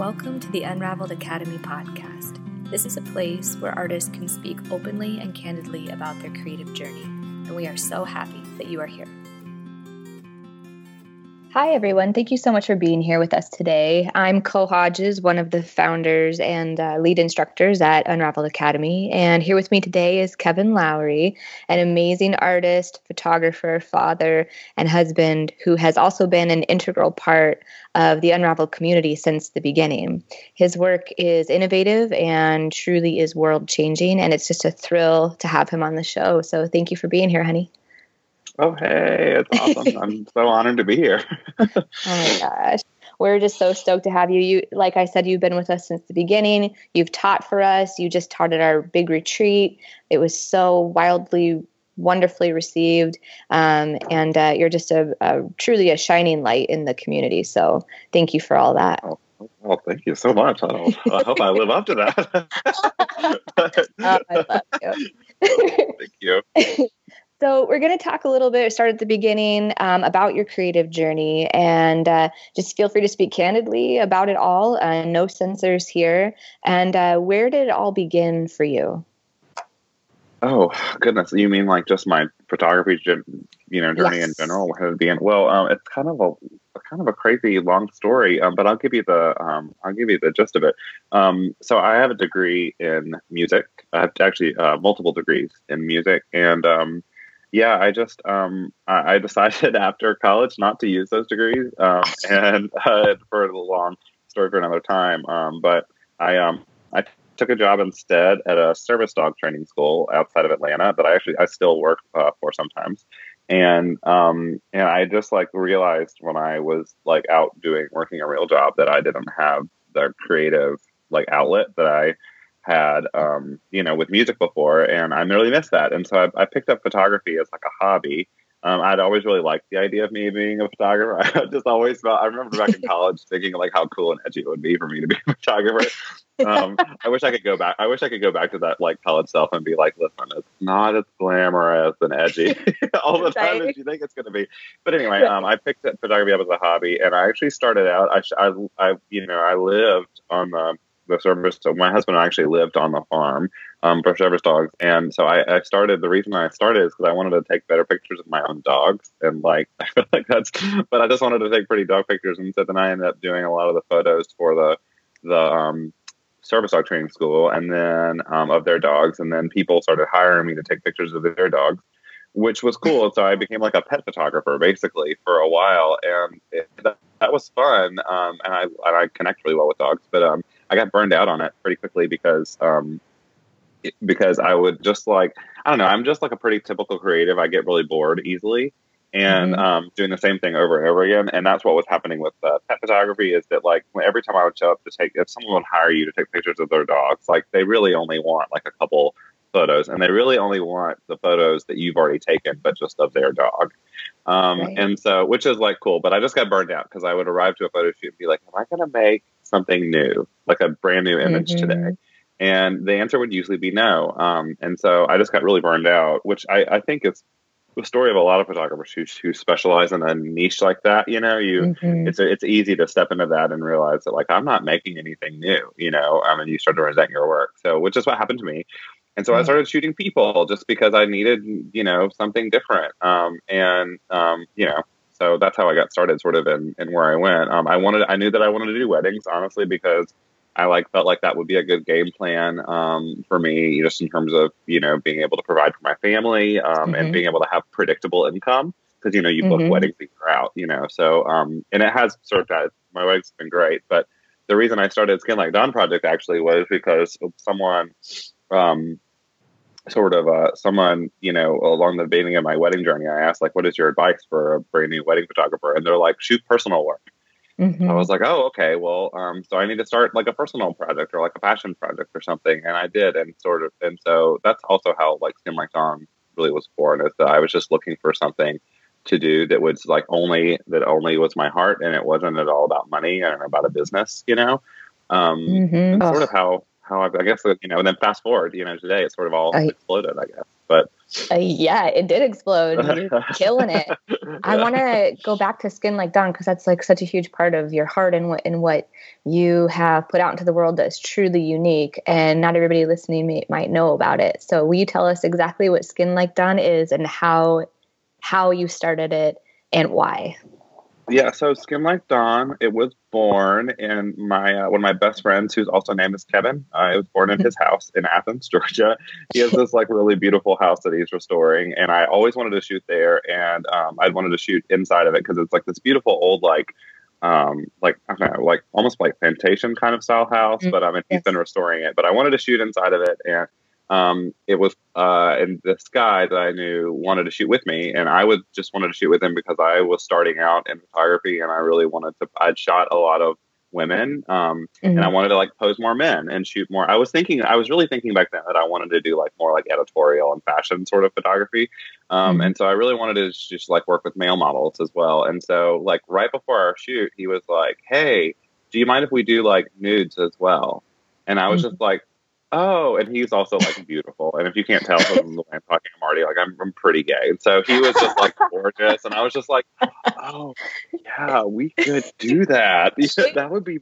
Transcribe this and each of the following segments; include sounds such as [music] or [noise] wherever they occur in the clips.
Welcome to the Unraveled Academy podcast. This is a place where artists can speak openly and candidly about their creative journey, and we are so happy that you are here. Hi, everyone. Thank you so much for being here with us today. I'm Chloe Hodges, one of the founders and uh, lead instructors at Unraveled Academy. And here with me today is Kevin Lowery, an amazing artist, photographer, father, and husband who has also been an integral part of the Unraveled community since the beginning. His work is innovative and truly is world changing. And it's just a thrill to have him on the show. So thank you for being here, honey. Oh, hey, it's awesome. [laughs] I'm so honored to be here. [laughs] oh my gosh. We're just so stoked to have you. You like I said you've been with us since the beginning. You've taught for us. You just taught at our big retreat. It was so wildly wonderfully received um, and uh, you're just a, a, truly a shining light in the community so thank you for all that oh, well thank you so much i, I hope i live up to that [laughs] oh, I love you. thank you so, we're going to talk a little bit, start at the beginning, um, about your creative journey. And uh, just feel free to speak candidly about it all. Uh, no censors here. And uh, where did it all begin for you? Oh, goodness. You mean like just my photography you know, journey yes. in general? Where did it begin? Well, um, it's kind of a kind of a crazy long story, um, but I'll give you the um, I'll give you the gist of it. Um, so I have a degree in music. I have actually uh, multiple degrees in music, and um, yeah, I just um, I, I, decided [laughs] after college not to use those degrees, um, [laughs] and uh, for a long story for another time. Um, but I um I took a job instead at a service dog training school outside of Atlanta that I actually I still work uh, for sometimes, and um and I just like realized when I was like out doing working a real job that I didn't have the creative like outlet that I had, um, you know, with music before, and I really missed that. And so I, I picked up photography as like a hobby. Um, I'd always really liked the idea of me being a photographer. [laughs] I just always felt. I remember back in college thinking like how cool and edgy it would be for me to be a [laughs] photographer. Um, I wish I could go back. I wish I could go back to that like college self and be like, listen, it's not as glamorous and edgy [laughs] all the time as you think it's going to be. But anyway, um, I picked up photography up as a hobby, and I actually started out. I, I, I you know, I lived on the the service. So my husband actually lived on the farm um, for service dogs, and so I, I started. The reason I started is because I wanted to take better pictures of my own dogs, and like [laughs] I feel like that's. But I just wanted to take pretty dog pictures, and so then I ended up doing a lot of the photos for the the um, service dog training school, and then um, of their dogs, and then people started hiring me to take pictures of their dogs which was cool. So I became like a pet photographer basically for a while, and it, that, that, was fun. Um, and I and I connect really well with dogs, but um, I got burned out on it pretty quickly because um, because I would just like I don't know I'm just like a pretty typical creative. I get really bored easily and mm-hmm. um, doing the same thing over and over again. And that's what was happening with uh, pet photography is that like every time I would show up to take if someone would hire you to take pictures of their dogs, like they really only want like a couple photos and they really only want the photos that you've already taken but just of their dog um, right. and so which is like cool but i just got burned out because i would arrive to a photo shoot and be like am i going to make something new, like a brand new image mm-hmm. today? And the answer would usually be no. Um, and so I just got really burned out, which I, I think is the story of a lot of photographers who, who specialize in a niche like that. You know, you mm-hmm. it's it's easy to step into that and realize that like I'm not making anything new. You know, I mean, you start to resent your work. So, which is what happened to me. And so I started shooting people just because I needed, you know, something different. Um, and um, you know, so that's how I got started, sort of, in, in where I went. Um, I wanted, I knew that I wanted to do weddings, honestly, because I like felt like that would be a good game plan um, for me, just in terms of you know being able to provide for my family um, mm-hmm. and being able to have predictable income because you know you book mm-hmm. weddings a year out, you know. So um, and it has served of my weddings been great, but the reason I started Skin Like Dawn project actually was because someone um, sort of uh, someone, you know, along the beginning of my wedding journey, I asked like, "What is your advice for a brand new wedding photographer?" And they're like, "Shoot personal work." Mm-hmm. I was like, "Oh, okay. Well, um, so I need to start like a personal project or like a passion project or something." And I did, and sort of, and so that's also how like Skin Like Dawn really was born. Is that I was just looking for something to do that was like only that only was my heart, and it wasn't at all about money and about a business, you know. Um, mm-hmm. Sort of how how I, I guess you know, and then fast forward, you know, today it's sort of all I, exploded, I guess. But uh, yeah, it did explode. [laughs] You're killing it. I want to go back to Skin Like Dawn because that's like such a huge part of your heart and what and what you have put out into the world that's truly unique, and not everybody listening may, might know about it. So, will you tell us exactly what Skin Like Dawn is and how how you started it and why? Yeah, so Skin Like Dawn, it was born in my uh, one of my best friends, who's also named as Kevin. Uh, it was born in his [laughs] house in Athens, Georgia. He has this like really beautiful house that he's restoring, and I always wanted to shoot there, and um, I wanted to shoot inside of it because it's like this beautiful old like um, like I don't know, like almost like plantation kind of style house, mm-hmm. but I mean he's been restoring it. But I wanted to shoot inside of it, and um, it was uh, and this guy that I knew wanted to shoot with me, and I would just wanted to shoot with him because I was starting out in photography, and I really wanted to. I'd shot a lot of women, um, mm-hmm. and I mm-hmm. wanted to like pose more men and shoot more. I was thinking, I was really thinking back then that I wanted to do like more like editorial and fashion sort of photography, um, mm-hmm. and so I really wanted to just like work with male models as well. And so like right before our shoot, he was like, "Hey, do you mind if we do like nudes as well?" And I was mm-hmm. just like, oh, and he's also like beautiful. And if you can't tell from the way I'm talking to Marty, like I'm, I'm pretty gay. And so he was just like gorgeous. And I was just like, oh, yeah, we could do that. [laughs] that would be.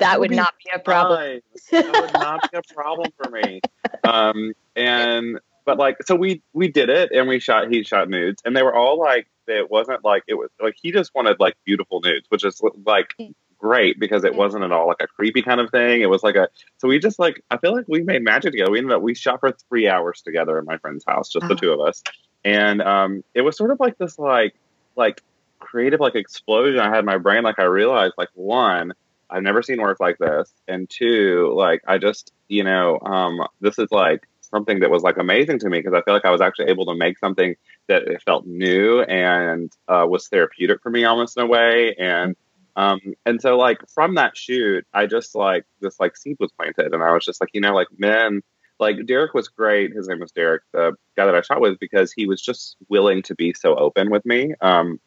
That, would, would not be a problem. that would not be a problem for me. Um, and, but like, so we, we did it and we shot, he shot nudes and they were all like, it wasn't like, it was like, he just wanted like beautiful nudes, which is like, great because it wasn't at all like a creepy kind of thing. It was like a so we just like I feel like we made magic together. We ended up we shot for three hours together in my friend's house, just the two of us, and um, it was sort of like this like like creative like explosion I had my brain. Like I realized like one. I've never seen work like this, and two, like I just, you know, um, this is like something that was like amazing to me because I feel like I was actually able to make something that it felt new and uh, was therapeutic for me almost in a way. And um, and so like from that shoot, I just like this like seed was planted, and I was just like, you know, like men, like Derek was great. His name was Derek, the guy that I shot with, because he was just willing to be so open with me, um,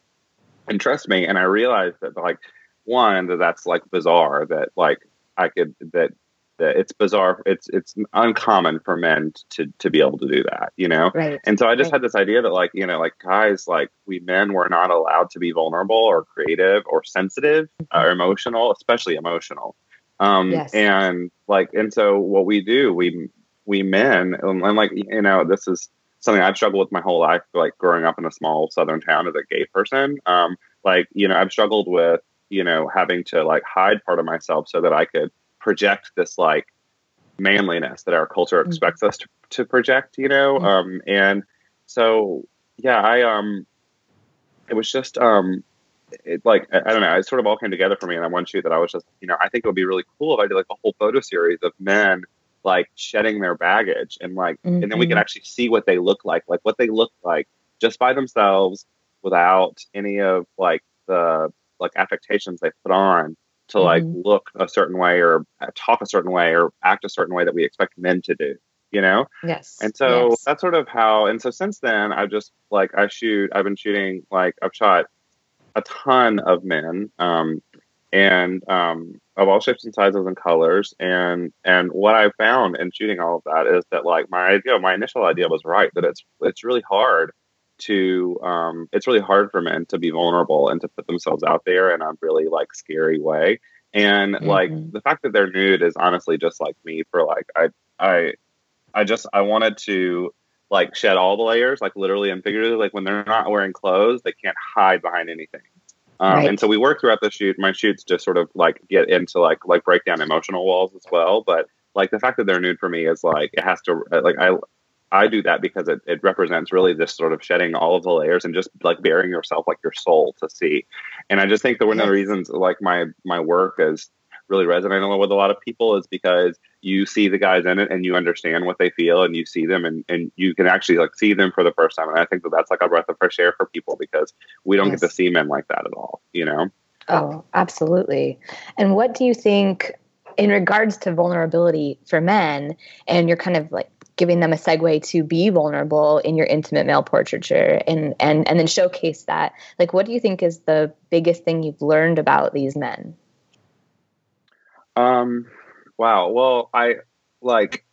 and trust me. And I realized that like one that that's like bizarre that like I could that it's bizarre. It's it's uncommon for men to to be able to do that, you know. Right. And so I just right. had this idea that like you know like guys like we men were not allowed to be vulnerable or creative or sensitive mm-hmm. or emotional, especially emotional. Um, yes. And like and so what we do we we men and, and like you know this is something I've struggled with my whole life, like growing up in a small southern town as a gay person. Um, like you know I've struggled with you know having to like hide part of myself so that I could project this like manliness that our culture mm-hmm. expects us to, to project, you know? Mm-hmm. Um, and so, yeah, I, um, it was just, um, it, like, I, I, don't know, it sort of all came together for me in that one shoot that I was just, you know, I think it would be really cool if I did like a whole photo series of men like shedding their baggage and like, mm-hmm. and then we could mm-hmm. actually see what they look like, like what they look like just by themselves without any of like the like affectations they put on to mm-hmm. like look a certain way or talk a certain way or act a certain way that we expect men to do you know yes and so yes. that's sort of how and so since then i've just like i shoot i've been shooting like i've shot a ton of men um and um of all shapes and sizes and colors and and what i found in shooting all of that is that like my idea my initial idea was right that it's it's really hard to um, it's really hard for men to be vulnerable and to put themselves out there in a really like scary way and mm-hmm. like the fact that they're nude is honestly just like me for like i i i just i wanted to like shed all the layers like literally and figuratively like when they're not wearing clothes they can't hide behind anything um, right. and so we work throughout the shoot my shoots just sort of like get into like like break down emotional walls as well but like the fact that they're nude for me is like it has to like i I do that because it, it represents really this sort of shedding all of the layers and just like bearing yourself like your soul to see. And I just think that one of the reasons like my my work is really resonating with a lot of people is because you see the guys in it and you understand what they feel and you see them and, and you can actually like see them for the first time. And I think that that's like a breath of fresh air for people because we don't yes. get to see men like that at all, you know? Oh, absolutely. And what do you think in regards to vulnerability for men and you're kind of like giving them a segue to be vulnerable in your intimate male portraiture and and and then showcase that like what do you think is the biggest thing you've learned about these men um wow well i like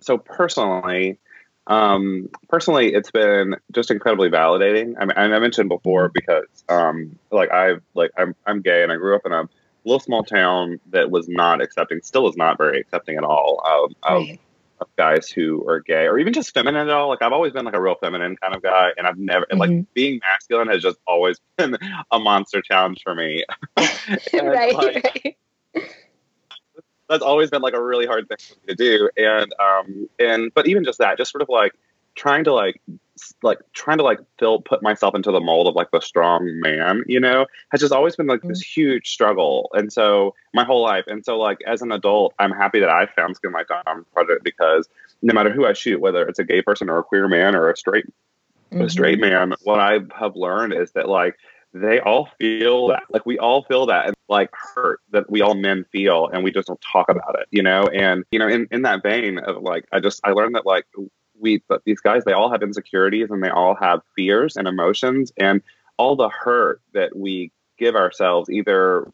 so personally um, personally, it's been just incredibly validating. I mean, I mentioned before because, um, like, I've like I'm I'm gay and I grew up in a little small town that was not accepting, still is not very accepting at all of, right. Of, guys who are gay or even just feminine at all. Like, I've always been like a real feminine kind of guy, and I've never mm-hmm. like being masculine has just always [laughs] been a monster challenge for me. [laughs] [laughs] right, like, right that's always been like a really hard thing for me to do. And um and but even just that, just sort of like trying to like like trying to like fill put myself into the mold of like the strong man, you know, has just always been like this mm. huge struggle. And so my whole life. And so like as an adult, I'm happy that I found Skin Like Dawn project because no matter who I shoot, whether it's a gay person or a queer man or a straight mm-hmm. a straight man, what I have learned is that like they all feel that like we all feel that and like hurt that we all men feel and we just don't talk about it you know and you know in, in that vein of like i just i learned that like we but these guys they all have insecurities and they all have fears and emotions and all the hurt that we give ourselves either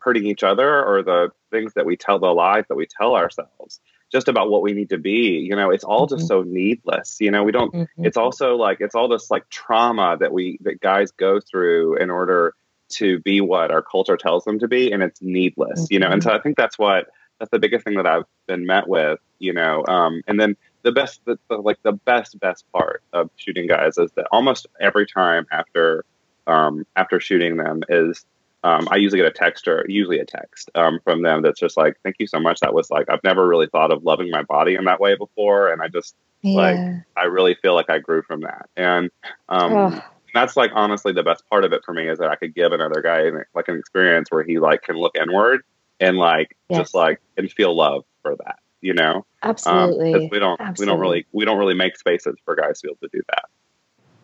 hurting each other or the things that we tell the lies that we tell ourselves just about what we need to be you know it's all mm-hmm. just so needless you know we don't mm-hmm. it's also like it's all this like trauma that we that guys go through in order to be what our culture tells them to be and it's needless mm-hmm. you know and so mm-hmm. i think that's what that's the biggest thing that i've been met with you know um and then the best the, the like the best best part of shooting guys is that almost every time after um after shooting them is um, I usually get a text or usually a text um, from them that's just like, "Thank you so much." That was like I've never really thought of loving my body in that way before, and I just yeah. like I really feel like I grew from that, and um, that's like honestly the best part of it for me is that I could give another guy like an experience where he like can look inward and like yes. just like and feel love for that, you know? Absolutely. Um, we don't Absolutely. we don't really we don't really make spaces for guys to be able to do that.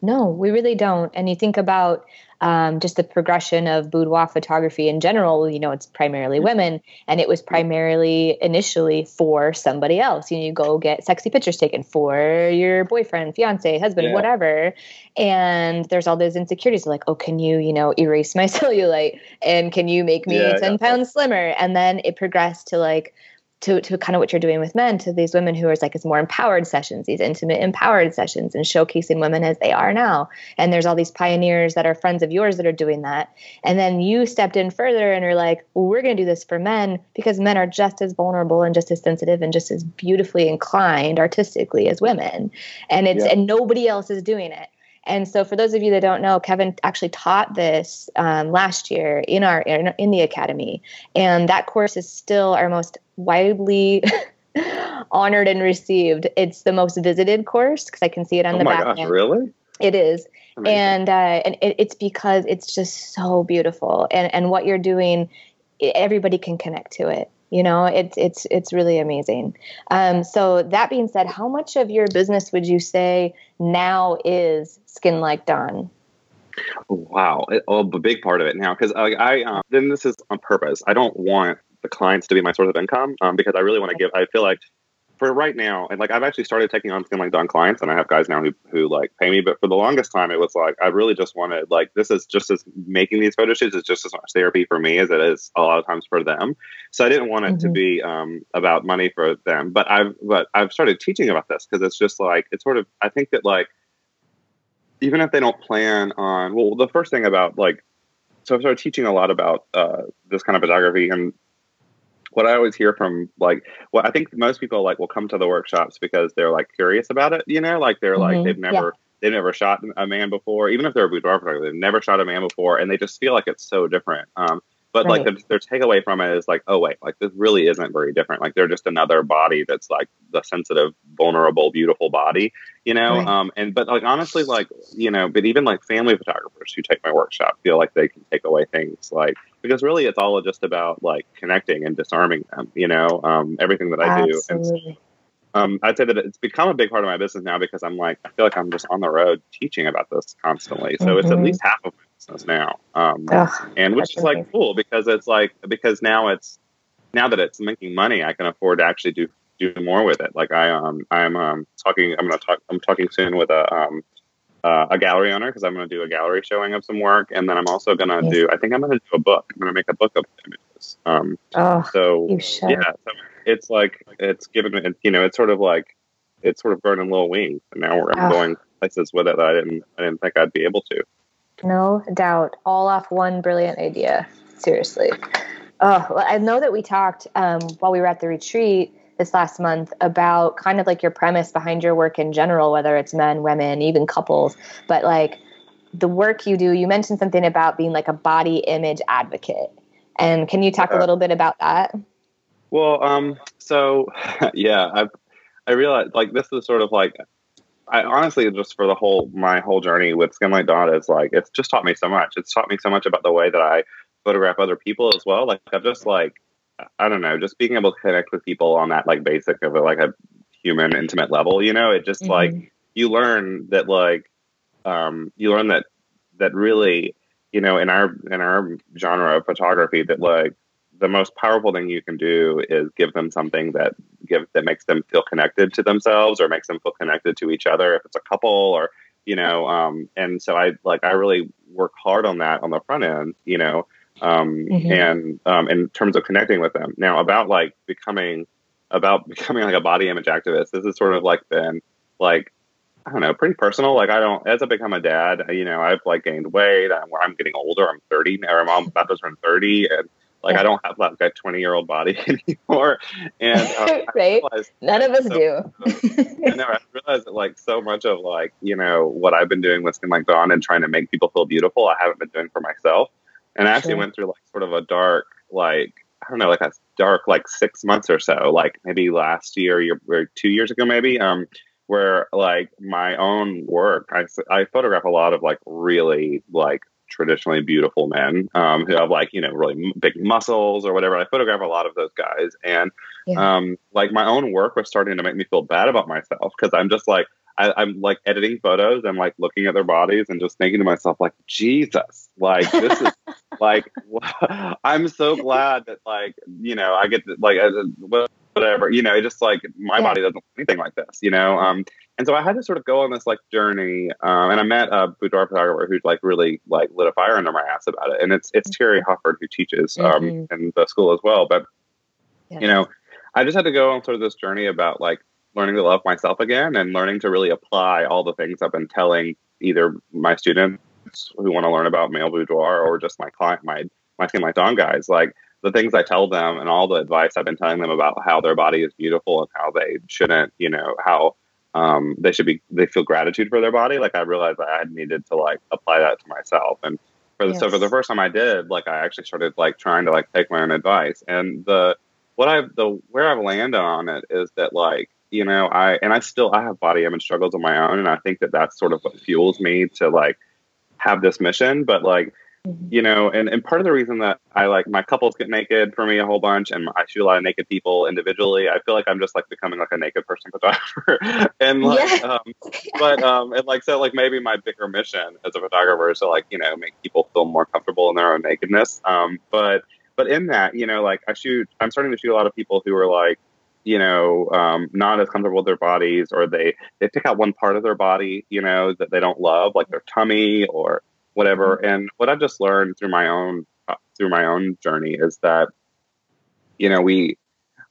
No, we really don't. And you think about um, just the progression of boudoir photography in general. You know, it's primarily mm-hmm. women, and it was primarily initially for somebody else. You know, you go get sexy pictures taken for your boyfriend, fiance, husband, yeah. whatever. And there's all those insecurities like, oh, can you, you know, erase my [laughs] cellulite, and can you make me yeah, ten yeah. pounds slimmer? And then it progressed to like to, to kind of what you're doing with men to these women who are like it's more empowered sessions these intimate empowered sessions and showcasing women as they are now. And there's all these pioneers that are friends of yours that are doing that. And then you stepped in further and are like well we're going to do this for men because men are just as vulnerable and just as sensitive and just as beautifully inclined artistically as women. And it's yeah. and nobody else is doing it and so, for those of you that don't know, Kevin actually taught this um, last year in our in, in, the academy, and that course is still our most widely [laughs] honored and received. It's the most visited course because I can see it on oh the back. Oh my gosh! Really? It is. Amazing. And uh, and it, it's because it's just so beautiful, and and what you're doing, everybody can connect to it you know it's it's it's really amazing. Um, so that being said how much of your business would you say now is skin like dawn? Wow. It, oh, a big part of it now because like i um, then this is on purpose. I don't want the clients to be my source of income um, because i really want to give i feel like for right now, and like I've actually started taking on Skin Like Dawn clients, and I have guys now who who like pay me. But for the longest time, it was like I really just wanted like this is just as making these photo shoots is just as much therapy for me as it is a lot of times for them. So I didn't want it mm-hmm. to be um, about money for them. But I've but I've started teaching about this because it's just like it's sort of I think that like even if they don't plan on well the first thing about like so I've started teaching a lot about uh, this kind of photography and what I always hear from like, well, I think most people like will come to the workshops because they're like curious about it. You know, like they're mm-hmm. like they've never. Yeah. They've never shot a man before, even if they're a boudoir photographer. They've never shot a man before, and they just feel like it's so different. Um, but right. like their, their takeaway from it is like, oh wait, like this really isn't very different. Like they're just another body that's like the sensitive, vulnerable, beautiful body, you know. Right. Um, and but like honestly, like you know, but even like family photographers who take my workshop feel like they can take away things like because really it's all just about like connecting and disarming them, you know. Um, everything that I do. And, um, I'd say that it's become a big part of my business now because I'm like I feel like I'm just on the road teaching about this constantly. So mm-hmm. it's at mm-hmm. least half of business now, um, and which is like cool because it's like because now it's now that it's making money, I can afford to actually do do more with it. Like I um I'm um talking I'm gonna talk I'm talking soon with a um uh, a gallery owner because I'm gonna do a gallery showing of some work, and then I'm also gonna yes. do I think I'm gonna do a book. I'm gonna make a book of images. Um, oh, so yeah, so it's like it's given me, you know it's sort of like it's sort of grown in little wings, and now we're oh. going places with it that I didn't I didn't think I'd be able to. No doubt, all off one brilliant idea. Seriously. Oh, I know that we talked um, while we were at the retreat this last month about kind of like your premise behind your work in general, whether it's men, women, even couples, but like the work you do. You mentioned something about being like a body image advocate. And can you talk a little bit about that? Well, um, so [laughs] yeah, I've I realized like this is sort of like I honestly just for the whole my whole journey with Skin Like Dawn is like it's just taught me so much. It's taught me so much about the way that I photograph other people as well. Like I've just like I don't know, just being able to connect with people on that like basic of a, like a human intimate level, you know, it just mm-hmm. like you learn that like um you learn that that really, you know, in our in our genre of photography that like the most powerful thing you can do is give them something that give that makes them feel connected to themselves or makes them feel connected to each other if it's a couple or you know um and so i like i really work hard on that on the front end you know um mm-hmm. and um in terms of connecting with them now about like becoming about [laughs] becoming like a body image activist this has sort of like been like I don't know, pretty personal. Like I don't, as I become a dad, you know, I've like gained weight. I'm, I'm getting older. I'm 30 or I'm about to turn 30, and like yeah. I don't have like a 20 year old body [laughs] anymore. And uh, [laughs] right, none of us so, do. I know. I realized that like so much of like you know what I've been doing with Skin Like Dawn and trying to make people feel beautiful, I haven't been doing for myself. And I actually sure. went through like sort of a dark like I don't know like a dark like six months or so, like maybe last year, year or two years ago, maybe. Um, where like my own work, I, I photograph a lot of like really like traditionally beautiful men um, who have like you know really big muscles or whatever. I photograph a lot of those guys, and yeah. um, like my own work was starting to make me feel bad about myself because I'm just like I, am like editing photos and like looking at their bodies and just thinking to myself like Jesus, like this is [laughs] like [laughs] I'm so glad that like you know I get to, like whatever you know just like my yeah. body doesn't look anything like this you know um and so I had to sort of go on this like journey, um, and I met a boudoir photographer who like really like lit a fire under my ass about it. And it's it's Terry mm-hmm. Hofford who teaches um, mm-hmm. in the school as well. But yes. you know, I just had to go on sort of this journey about like learning to love myself again and learning to really apply all the things I've been telling either my students who want to learn about male boudoir or just my client, my my Skin Like Dawn guys, like the things I tell them and all the advice I've been telling them about how their body is beautiful and how they shouldn't, you know, how um, they should be they feel gratitude for their body. Like I realized I had needed to like apply that to myself. And for the yes. so for the first time I did, like I actually started like trying to like take my own advice. And the what I've the where I've landed on it is that like you know I and I still I have body image struggles of my own, and I think that that's sort of what fuels me to like have this mission. But like. You know and, and part of the reason that i like my couples get naked for me a whole bunch and i shoot a lot of naked people individually i feel like i'm just like becoming like a naked person [laughs] photographer. And like yeah. um but um and like so like maybe my bigger mission as a photographer is to like you know make people feel more comfortable in their own nakedness. Um but but in that you know like i shoot i'm starting to shoot a lot of people who are like you know, um, not as comfortable with their bodies, or they they pick out one part of their body, you know, that they don't love, like their tummy or whatever. Mm-hmm. And what I've just learned through my own uh, through my own journey is that you know we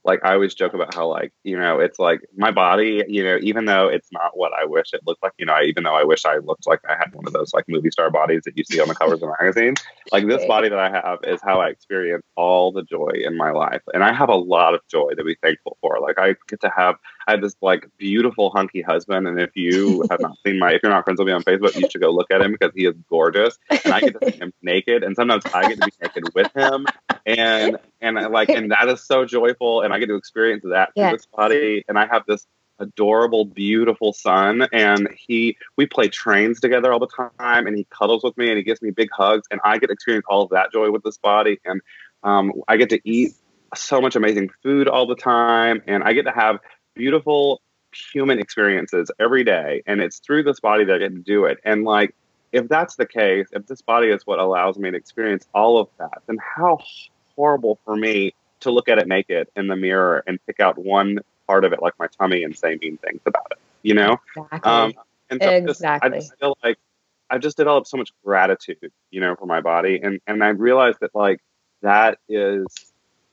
like I always joke about how like you know it's like my body you know even though it's not what I wish it looked like you know I, even though I wish I looked like I had one of those like movie star bodies that you see on the covers of magazines like this body that I have is how I experience all the joy in my life and I have a lot of joy to be thankful for like I get to have I have this like beautiful hunky husband and if you have not seen my if you're not friends with me on Facebook you should go look at him because he is gorgeous and I get to see him [laughs] naked and sometimes I get to be naked with him and and like and that is so joyful and i get to experience that yeah. through this body and i have this adorable beautiful son and he we play trains together all the time and he cuddles with me and he gives me big hugs and i get to experience all of that joy with this body and um, i get to eat so much amazing food all the time and i get to have beautiful human experiences every day and it's through this body that i get to do it and like if that's the case if this body is what allows me to experience all of that then how horrible for me to look at it naked in the mirror and pick out one part of it, like my tummy, and say mean things about it. You know, exactly. Um, and so exactly. Just, I just feel like I've just developed so much gratitude, you know, for my body, and and I realized that like that is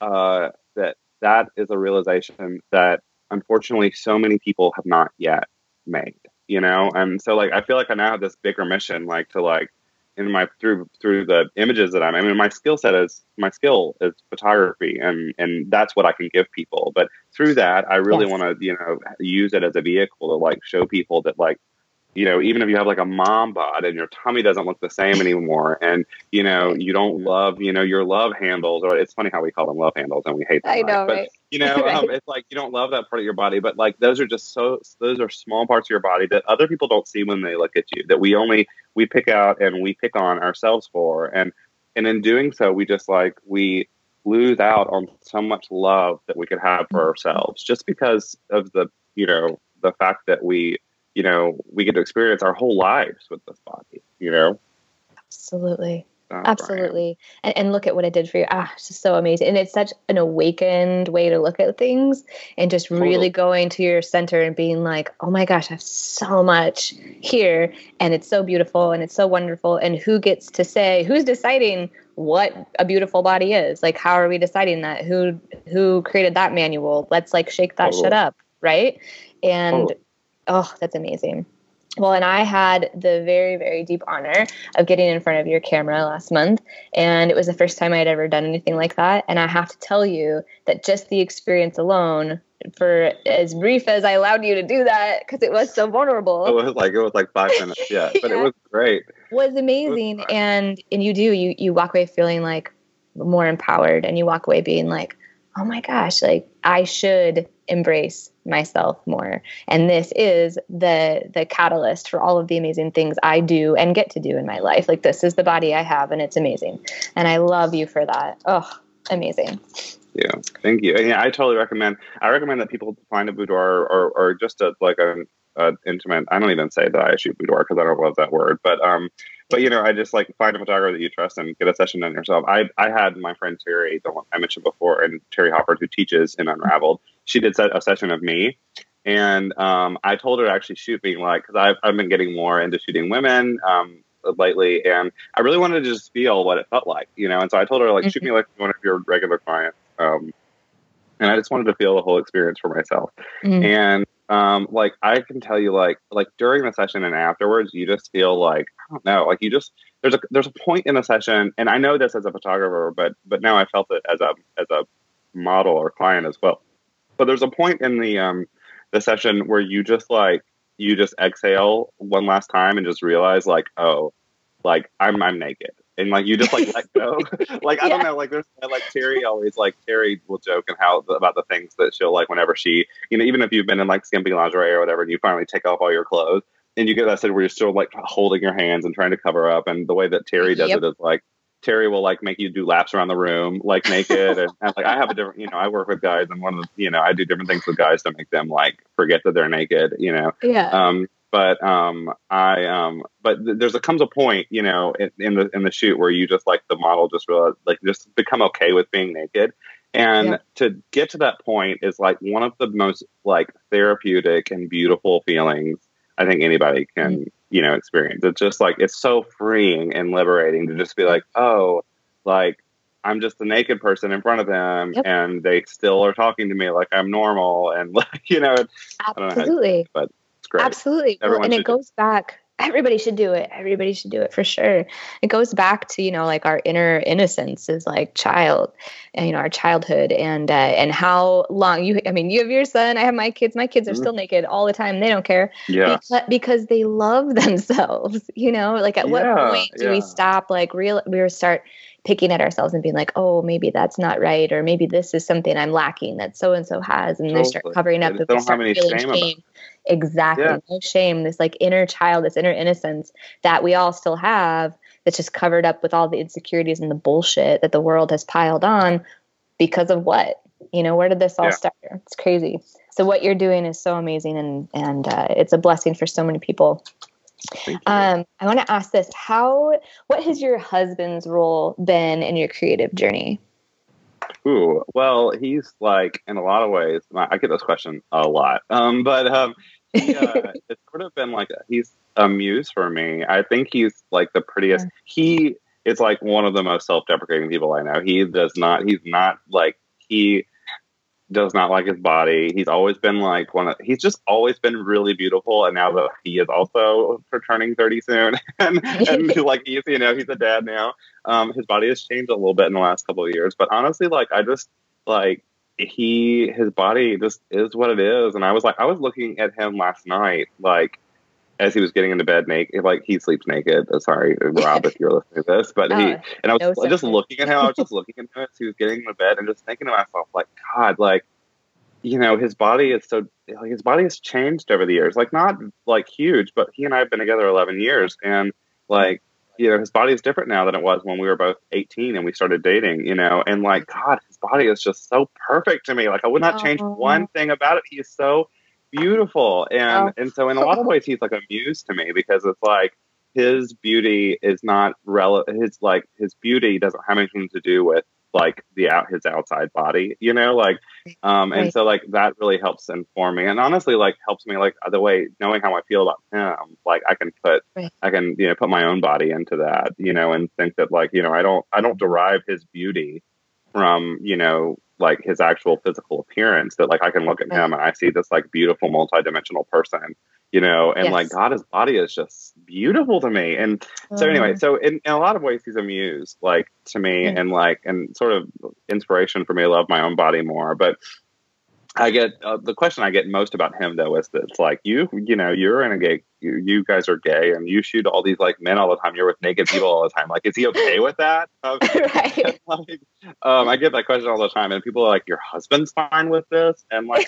uh, that that is a realization that unfortunately so many people have not yet made you know and so like i feel like i now have this bigger mission like to like in my through through the images that I'm. I mean, my skill set is my skill is photography, and and that's what I can give people. But through that, I really yes. want to you know use it as a vehicle to like show people that like you know, even if you have like a mom bod and your tummy doesn't look the same anymore, and you know, you don't mm-hmm. love, you know, your love handles, or it's funny how we call them love handles and we hate them. I know, right? You know, [laughs] right. um, it's like you don't love that part of your body, but like those are just so, those are small parts of your body that other people don't see when they look at you, that we only, we pick out and we pick on ourselves for. And, and in doing so, we just like, we, lose out on so much love that we could have for ourselves just because of the you know the fact that we you know, we get to experience our whole lives with this body, you know? Absolutely. Oh, Absolutely. And, and look at what it did for you. Ah, it's just so amazing. And it's such an awakened way to look at things and just totally. really going to your center and being like, oh my gosh, I have so much here. And it's so beautiful and it's so wonderful. And who gets to say, who's deciding what a beautiful body is? Like, how are we deciding that? Who, who created that manual? Let's like shake that totally. shit up. Right. And, totally oh, that's amazing. Well, and I had the very, very deep honor of getting in front of your camera last month. And it was the first time I'd ever done anything like that. And I have to tell you that just the experience alone, for as brief as I allowed you to do that, because it was so vulnerable. It was like it was like five [laughs] minutes, yeah. But yeah. it was great. Was amazing. Was and and you do, you you walk away feeling like more empowered and you walk away being like, oh my gosh, like I should embrace myself more. And this is the the catalyst for all of the amazing things i do and get to do in my life. Like this is the body i have and it's amazing. And i love you for that. Oh amazing. Yeah thank you. Yeah i totally recommend i recommend that people find a boudoir or, or just a like a, a intimate i don't even say that i shoot boudoir because i don't love that word but um but you know, I just like find a photographer that you trust and get a session done yourself. I I had my friend Terry, the one I mentioned before, and Terry Hopper, who teaches in Unraveled. She did a session of me, and um, I told her to actually shoot me like because I've I've been getting more into shooting women um, lately, and I really wanted to just feel what it felt like, you know. And so I told her like mm-hmm. shoot me like one of your regular clients, um, and I just wanted to feel the whole experience for myself, mm-hmm. and um, like I can tell you, like like during the session and afterwards, you just feel like I don't know, like you just there's a there's a point in the session, and I know this as a photographer, but but now I felt it as a as a model or client as well. But there's a point in the um the session where you just like you just exhale one last time and just realize like oh like I'm I'm naked and like you just like let go. [laughs] like I yeah. don't know, like there's like Terry always like Terry will joke and how about the things that she'll like whenever she you know even if you've been in like skimpy lingerie or whatever and you finally take off all your clothes and you get that state where you're still like holding your hands and trying to cover up and the way that Terry does yep. it is like Terry will like make you do laps around the room like naked and, and, like I have a different you know I work with guys and one of the you know I do different things with guys to make them like forget that they're naked you know yeah um but um, I um, but th- there's a comes a point, you know, in, in, the in the shoot where you just like the model just realize, like just become okay with being naked, and yeah. to get to that point is like one of the most like therapeutic and beautiful feelings I think anybody can mm-hmm. you know experience. It's just like it's so freeing and liberating to just be like, oh, like I'm just a naked person in front of them, yep. and they still are talking to me like I'm normal, and [laughs] like you know, absolutely. Know, but great. Absolutely. And it goes back everybody should do it everybody should do it for sure it goes back to you know like our inner innocence is like child and you know our childhood and uh, and how long you i mean you have your son i have my kids my kids are mm-hmm. still naked all the time they don't care yeah because, because they love [laughs] themselves you know like at yeah, what point do yeah. we stop like real we start picking at ourselves and being like, oh, maybe that's not right, or maybe this is something I'm lacking that so and so has, and totally. they start covering up. They don't have any shame, shame. Exactly, yeah. no shame. This like inner child, this inner innocence that we all still have, that's just covered up with all the insecurities and the bullshit that the world has piled on because of what you know. Where did this all yeah. start? It's crazy. So what you're doing is so amazing, and and uh, it's a blessing for so many people. Um, I want to ask this: How, what has your husband's role been in your creative journey? Ooh, well, he's like in a lot of ways. I get this question a lot, um, but um, he, uh, [laughs] it's sort of been like he's a muse for me. I think he's like the prettiest. Yeah. He is like one of the most self-deprecating people I know. He does not. He's not like he does not like his body. He's always been like one of, he's just always been really beautiful. And now that he is also for turning 30 soon [laughs] and, and [laughs] like he's, you know, he's a dad now. Um, his body has changed a little bit in the last couple of years, but honestly, like I just like he, his body just is what it is. And I was like, I was looking at him last night, like, as he was getting into bed naked, like he sleeps naked. Oh, sorry, Rob, if you're listening to this, but he uh, and I was no just looking at him. I was just [laughs] looking at him as he was getting into bed and just thinking to myself, like, God, like, you know, his body is so like his body has changed over the years. Like, not like huge, but he and I have been together eleven years, and like, you know, his body is different now than it was when we were both eighteen and we started dating. You know, and like, God, his body is just so perfect to me. Like, I would not change one thing about it. He is so beautiful. And oh. and so in a lot of ways he's like a muse to me because it's like his beauty is not relevant his like his beauty doesn't have anything to do with like the out his outside body you know like um and right. so like that really helps inform me and honestly like helps me like the way knowing how i feel about him like i can put right. i can you know put my own body into that you know and think that like you know i don't i don't derive his beauty from you know like his actual physical appearance that like I can look at him and I see this like beautiful multidimensional person, you know, and yes. like God, his body is just beautiful to me. And so anyway, mm. so in, in, a lot of ways he's a muse like to me mm. and like and sort of inspiration for me to love my own body more. But I get uh, the question I get most about him though is that it's like you, you know, you're in a gay, you, you, guys are gay, and you shoot all these like men all the time. You're with naked people all the time. Like, is he okay with that? [laughs] Um, right. [laughs] Like, um, I get that question all the time, and people are like, "Your husband's fine with this?" And like,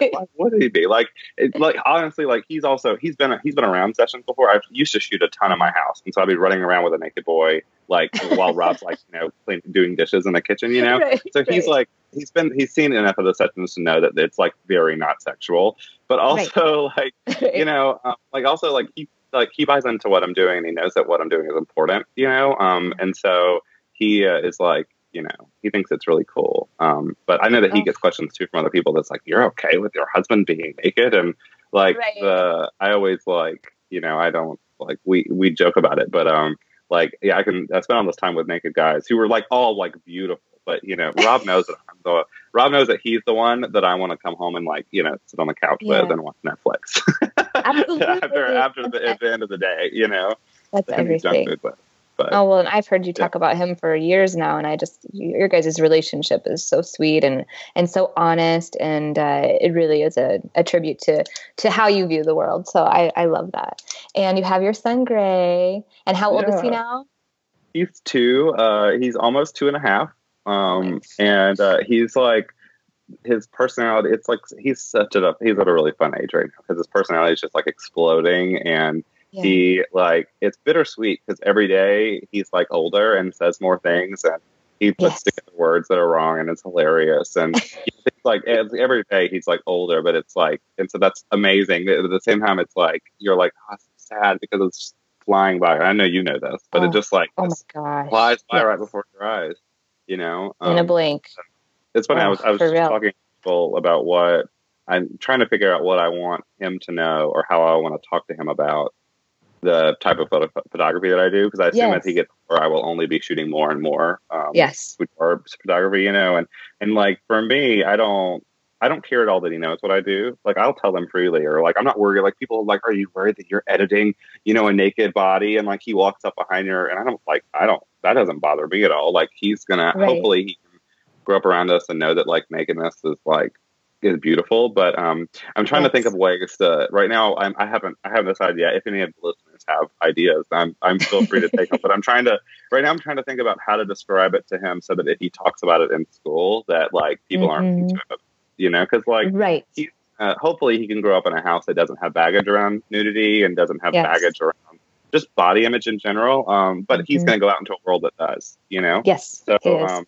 like why would he be? Like, it, like honestly, like he's also he's been he's been around sessions before. I used to shoot a ton in my house, and so I'd be running around with a naked boy, like while Rob's like you know clean, doing dishes in the kitchen, you know. [laughs] Right, so he's like he's been he's seen enough of the sessions to know that it's like very not sexual, but also right. [laughs] like [laughs] you know, um, like also like he like he buys into what I'm doing and he knows that what I'm doing is important, you know, um, and so he uh, is like you know he thinks it's really cool. Um, but I know that he oh. gets questions too from other people that's like you're okay with your husband being naked and like right. the I always like you know I don't like we we joke about it, but um like yeah I can I spent all this time with naked guys who were like all like beautiful but you know, Rob [laughs] knows that I'm the Rob knows that he's the one that I want to come home and like you know sit on the couch yeah. with and watch Netflix. [laughs] Absolutely. after after the, at the end of the day, you know. That's everything. But, oh well, and I've heard you talk yeah. about him for years now, and I just your guys' relationship is so sweet and and so honest, and uh, it really is a, a tribute to to how you view the world. So I I love that. And you have your son Gray, and how old yeah. is he now? He's two. Uh, he's almost two and a half. Um, and uh, he's like his personality. It's like he's such a he's at a really fun age right now because his personality is just like exploding, and yeah. he like it's bittersweet because every day he's like older and says more things, and he puts yes. together words that are wrong, and it's hilarious. And [laughs] it's like every day he's like older, but it's like, and so that's amazing. At the same time, it's like you're like oh, sad because it's flying by. I know you know this, but oh, it just like oh my gosh. flies by yes. right before your eyes you know, um, in a um, blink. It's funny. Oh, I was I was just talking to people about what I'm trying to figure out what I want him to know or how I want to talk to him about the type of photo, photography that I do because I assume yes. as he gets older, I will only be shooting more and more. Um, yes, photography, you know, and and like for me, I don't. I don't care at all that he knows what I do. Like I'll tell them freely, or like I'm not worried. Like people are like, are you worried that you're editing, you know, a naked body? And like he walks up behind her, and I don't like I don't that doesn't bother me at all. Like he's gonna right. hopefully he can grow up around us and know that like nakedness is like is beautiful. But um, I'm trying yes. to think of ways to. Right now, I'm, I haven't I haven't decided yet. If any of the listeners have ideas, I'm I'm still free to take them. [laughs] But I'm trying to right now. I'm trying to think about how to describe it to him so that if he talks about it in school, that like people mm-hmm. aren't you know, because like right. He, uh, hopefully, he can grow up in a house that doesn't have baggage around nudity and doesn't have yes. baggage around just body image in general. Um, but mm-hmm. he's going to go out into a world that does, you know? Yes. So, um,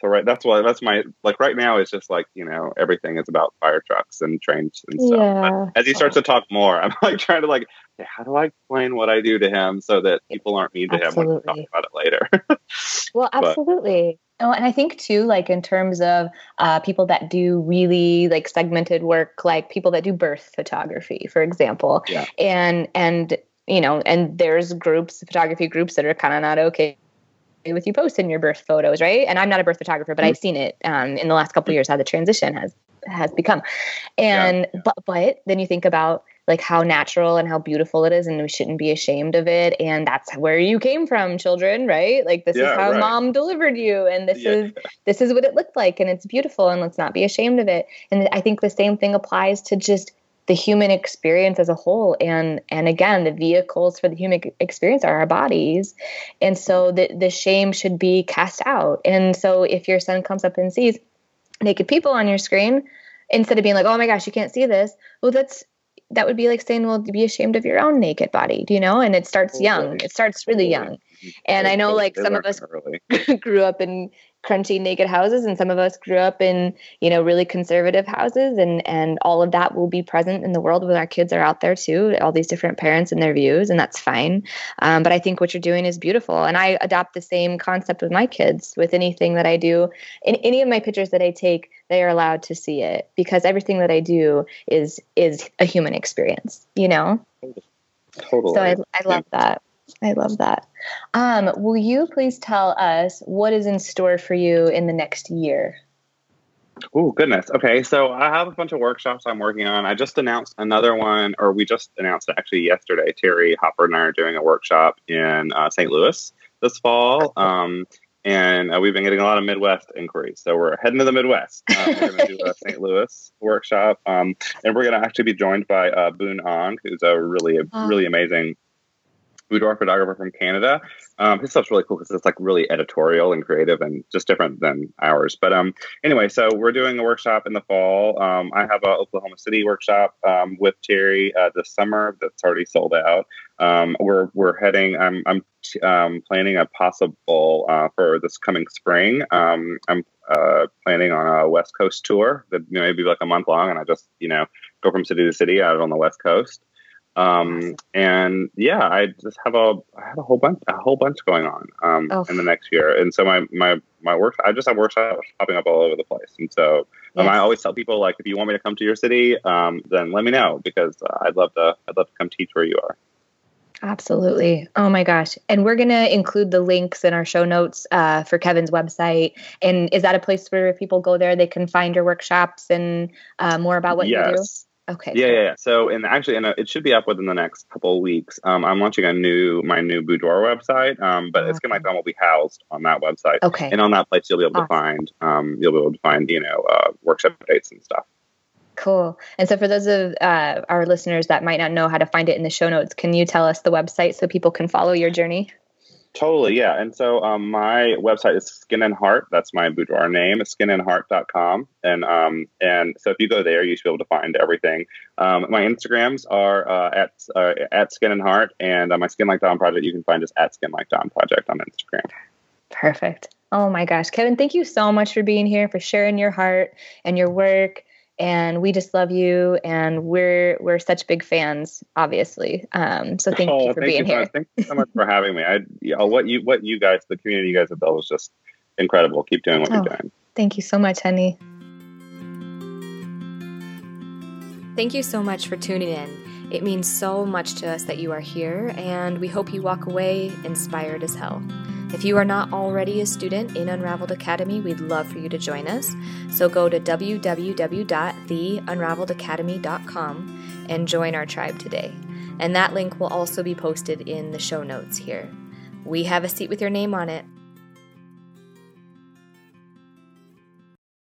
so right, that's why that's my like right now it's just like you know everything is about fire trucks and trains and stuff. Yeah. But as he starts to talk more, I'm like trying to like, how do I explain what I do to him so that people aren't mean to absolutely. him when we talk about it later? [laughs] well, absolutely. Oh, and I think too, like in terms of uh, people that do really like segmented work, like people that do birth photography, for example, yeah. and and you know, and there's groups, photography groups that are kind of not okay with you posting your birth photos, right? And I'm not a birth photographer, but mm-hmm. I've seen it um, in the last couple years how the transition has has become. And yeah. but but then you think about like how natural and how beautiful it is and we shouldn't be ashamed of it and that's where you came from children right like this yeah, is how right. mom delivered you and this yeah. is this is what it looked like and it's beautiful and let's not be ashamed of it and i think the same thing applies to just the human experience as a whole and and again the vehicles for the human experience are our bodies and so the the shame should be cast out and so if your son comes up and sees naked people on your screen instead of being like oh my gosh you can't see this well that's that would be like saying, well, be ashamed of your own naked body, do you know? And it starts young. It starts really young. And I know like some of us [laughs] grew up in crunchy naked houses and some of us grew up in you know really conservative houses and and all of that will be present in the world when our kids are out there too all these different parents and their views and that's fine. Um, but i think what you're doing is beautiful and i adopt the same concept with my kids with anything that i do in any of my pictures that i take they are allowed to see it because everything that i do is is a human experience you know? Totally. So i, I love that I love that. Um, will you please tell us what is in store for you in the next year? Oh, goodness. Okay. So I have a bunch of workshops I'm working on. I just announced another one, or we just announced it actually yesterday. Terry Hopper and I are doing a workshop in uh, St. Louis this fall. Um, and uh, we've been getting a lot of Midwest inquiries. So we're heading to the Midwest. Uh, we're going to do a St. Louis workshop. Um, and we're going to actually be joined by uh, Boon Ong, who's a really, [laughs] really amazing boudoir photographer from Canada. Um, his stuff's really cool because it's like really editorial and creative and just different than ours. But um, anyway, so we're doing a workshop in the fall. Um, I have a Oklahoma City workshop um, with Terry uh, this summer that's already sold out. Um, we're we're heading. I'm I'm um, planning a possible uh, for this coming spring. I'm uh, planning on a West Coast tour that may be like a month long, and I just you know go from city to city out on the West Coast. Um, and yeah, I just have a I have a whole bunch a whole bunch going on um, oh. in the next year. And so my my my work I just have workshops popping up all over the place. And so um, I always tell people like if you want me to come to your city, um, then let me know because uh, I'd love to I'd love to come teach where you are. Absolutely. Oh my gosh. And we're going to include the links in our show notes uh, for Kevin's website. And is that a place where people go there, they can find your workshops and uh, more about what yes. you do? Okay. Yeah, yeah, yeah. So, and actually, and it should be up within the next couple of weeks. Um, I'm launching a new my new boudoir website, um, but it's gonna will be housed on that website. Okay. And on that place, you'll be able awesome. to find um, you'll be able to find you know uh, workshop dates and stuff. Cool. And so, for those of uh, our listeners that might not know how to find it in the show notes, can you tell us the website so people can follow your journey? Totally, yeah. And so um, my website is Skin and Heart. That's my boudoir name. Skinandheart.com. And um, and so if you go there, you should be able to find everything. Um, my Instagrams are uh, at uh, at Skin and Heart, and uh, my Skin Like Dawn project you can find us at Skin Like Dawn project on Instagram. Perfect. Oh my gosh, Kevin, thank you so much for being here, for sharing your heart and your work and we just love you and we're we're such big fans obviously. Um, so thank oh, you for thank being you here. Thank you so much for having me. I you know, what you what you guys the community you guys have built is just incredible. Keep doing what oh, you're doing. thank you so much honey. Thank you so much for tuning in. It means so much to us that you are here and we hope you walk away inspired as hell if you are not already a student in Unraveled Academy, we'd love for you to join us. So go to www.theunraveledacademy.com and join our tribe today. And that link will also be posted in the show notes here. We have a seat with your name on it.